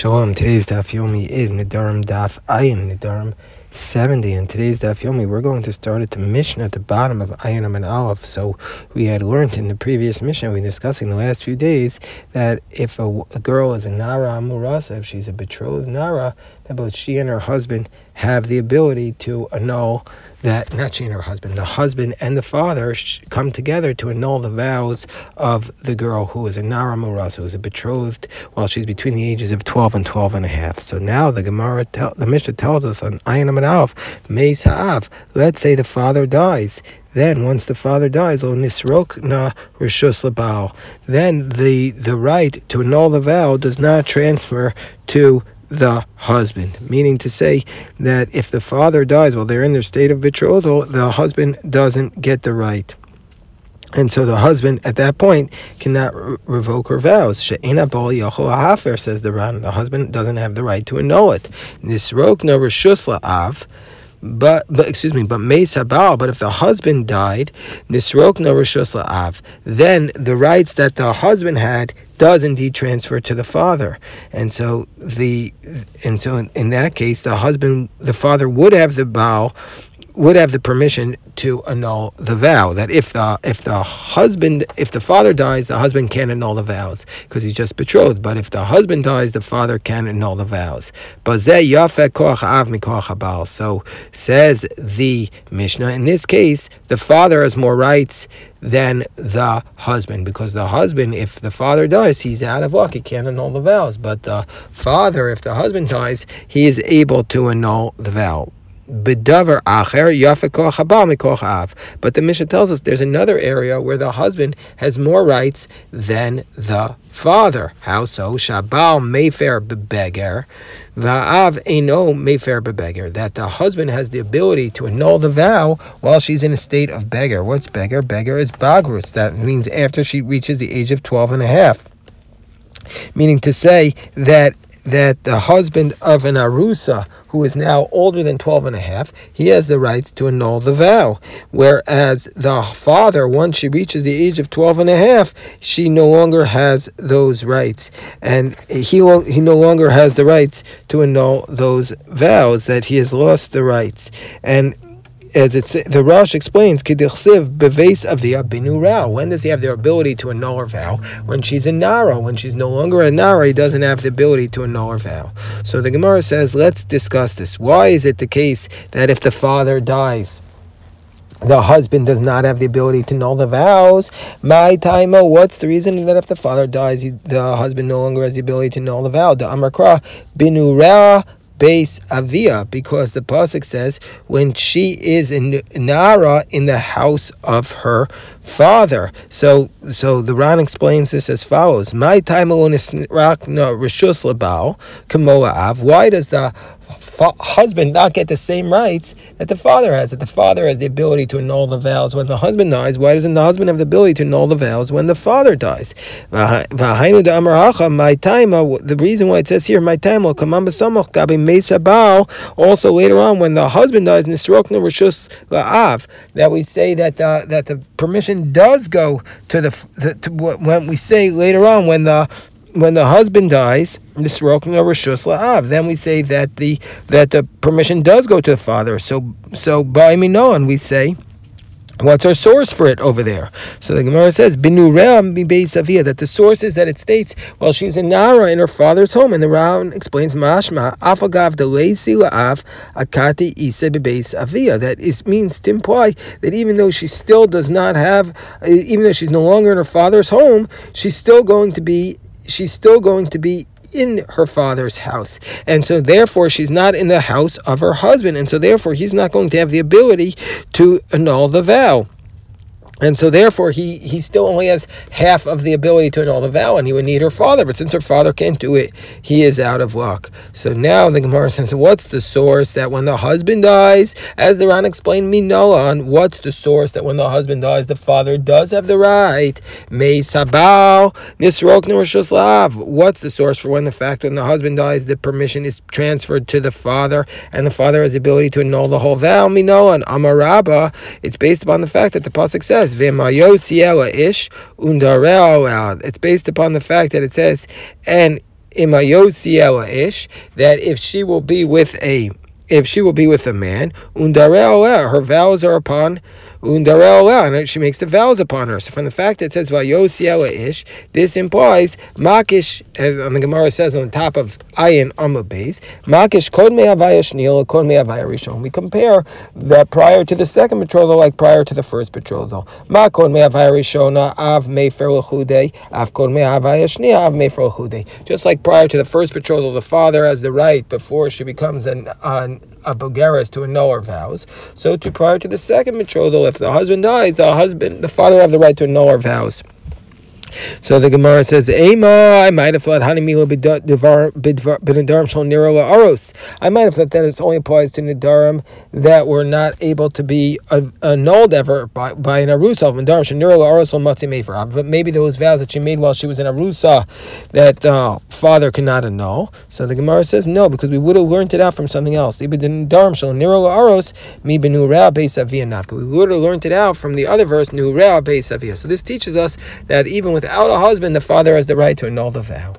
Shalom. Today's Daf Yomi is Nedarim Daf Ayin Nedarim 70. And today's Daf Yomi, we're going to start at the Mishnah at the bottom of Ayin and Aleph. So we had learned in the previous Mishnah, we discussing the last few days, that if a, a girl is a Nara Amurasa, if she's a betrothed Nara, that both she and her husband have the ability to annul that not she and her husband, the husband and the father come together to annul the vows of the girl who is a Nara Muras, who is a betrothed while she's between the ages of 12 and 12 and a half. So now the Gemara, tell, the Mishnah tells us on Ayin Aleph, Mei Sa'av, let's say the father dies. Then, once the father dies, o nisrok na rishus labal. Then the the right to annul the vow does not transfer to the husband, meaning to say that if the father dies while they're in their state of betrothal, the husband doesn't get the right. And so the husband at that point cannot re- revoke her vows. She'ena bol hafer says the Ran. The husband doesn't have the right to annul it. Nisrok no rishus la'av but but excuse me, but Meis Habal, but if the husband died, Nisrok no Rishos La'av, then the rights that the husband had does indeed transfer to the father. And so the and so in, in that case the husband the father would have the bow would have the permission to annul the vow. That if the if the husband if the father dies, the husband can't annul the vows because he's just betrothed. But if the husband dies, the father can annul the vows. So says the Mishnah. In this case, the father has more rights than the husband because the husband, if the father dies, he's out of luck. He can't annul the vows. But the father, if the husband dies, he is able to annul the vow acher mikoch av. But the Mishnah tells us there's another area where the husband has more rights than the father. How so? Shabal mayfair bebeger, va'av eno mayfair bebeger. That the husband has the ability to annul the vow while she's in a state of beggar. What's beggar? Beggar is bagrus. That means after she reaches the age of 12 and a half. Meaning to say that that the husband of an arusa who is now older than 12 and a half, he has the rights to annul the vow. Whereas the father, once she reaches the age of 12 and a half, she no longer has those rights. And he, he no longer has the rights to annul those vows, that he has lost the rights. And as it's the Rosh explains, Kidichsiv beves avia binura. When does he have the ability to annul her vow? When she's a nara. When she's no longer a nara, he doesn't have the ability to annul her vow. So the Gemara says, let's discuss this. Why is it the case that if the father dies? the husband does not have the ability to annul the vows. My time, oh, what's the reason that if the father dies, he, the husband no longer has the ability to annul the vow? The Amrakra binura base avia because the pasuk says when she is in Nara in the house of her father. So so the Ran explains this as follows: My time alone is rishus labal Kamoa Av. Why does the fa- husband not get the same rights that the father has? That the father has the ability to annul the vows when the husband dies. Why doesn't the husband have the ability to annul the vows when the father dies? My time. Uh, the reason why it says here my time will come also later on when the husband dies that we say that the, that the permission does go to the, the to, when we say later on when the when the husband dies, nisrokna rishus la'av, then we say that the that the permission does go to the father. So so by and we say What's our source for it over there? So the Gemara says, Savia, that the source is that it states, well, she's in Nara in her father's home. And the Ran explains, Mashma, Afagav Af Akati Avia. That is, means to imply that even though she still does not have, even though she's no longer in her father's home, she's still going to be, she's still going to be in her father's house. And so therefore she's not in the house of her husband. And so therefore he's not going to have the ability to annul the vow. And so therefore he, he still only has half of the ability to annul the vow and he would need her father. But since her father can't do it, he is out of luck. So now the Gemara says, what's the source that when the husband dies, as the Ran explained on, what's the source that when the husband dies, the father does have the right? May sabao nisrok What's the source for when the fact when the husband dies, the permission is transferred to the father and the father has the ability to annul the whole vow? On Amaraba, it's based upon the fact that the Pasuk says, says ish It's based upon the fact that it says, and ish that if she will be with a if she will be with a man, her vows are upon and she makes the vows upon her. So from the fact that it says vayosiela ish, this implies makish, as the Gemara says on the top of ayin amabes, makish kod me avaya shnil, kod me avaya rishon. We compare that prior to the second betrothal like prior to the first betrothal. Ma kod me avaya rishona av mefer lechude, av kod me avaya av mefer lechude. Just like prior to the first betrothal, the father has the right before she becomes an, an a bogeres to annul her vows. So to prior to the second betrothal, if the husband dies, the husband, the father have the right to annul her vows. So the Gemara says, Ema, I might have thought Hanimila b'nedarim shal niro aros. I might have thought that it only applies to nedarim that were not able to be annulled ever by, by an arusa. Nedarim shal niro aros mefer. But maybe those vows that she made while she was in arusa that uh, father cannot annul. So the Gemara says no, because we would have learned it out from something else. We would have learned it out from the other verse. So this teaches us that even with without a husband, the father has the right to annul the vow.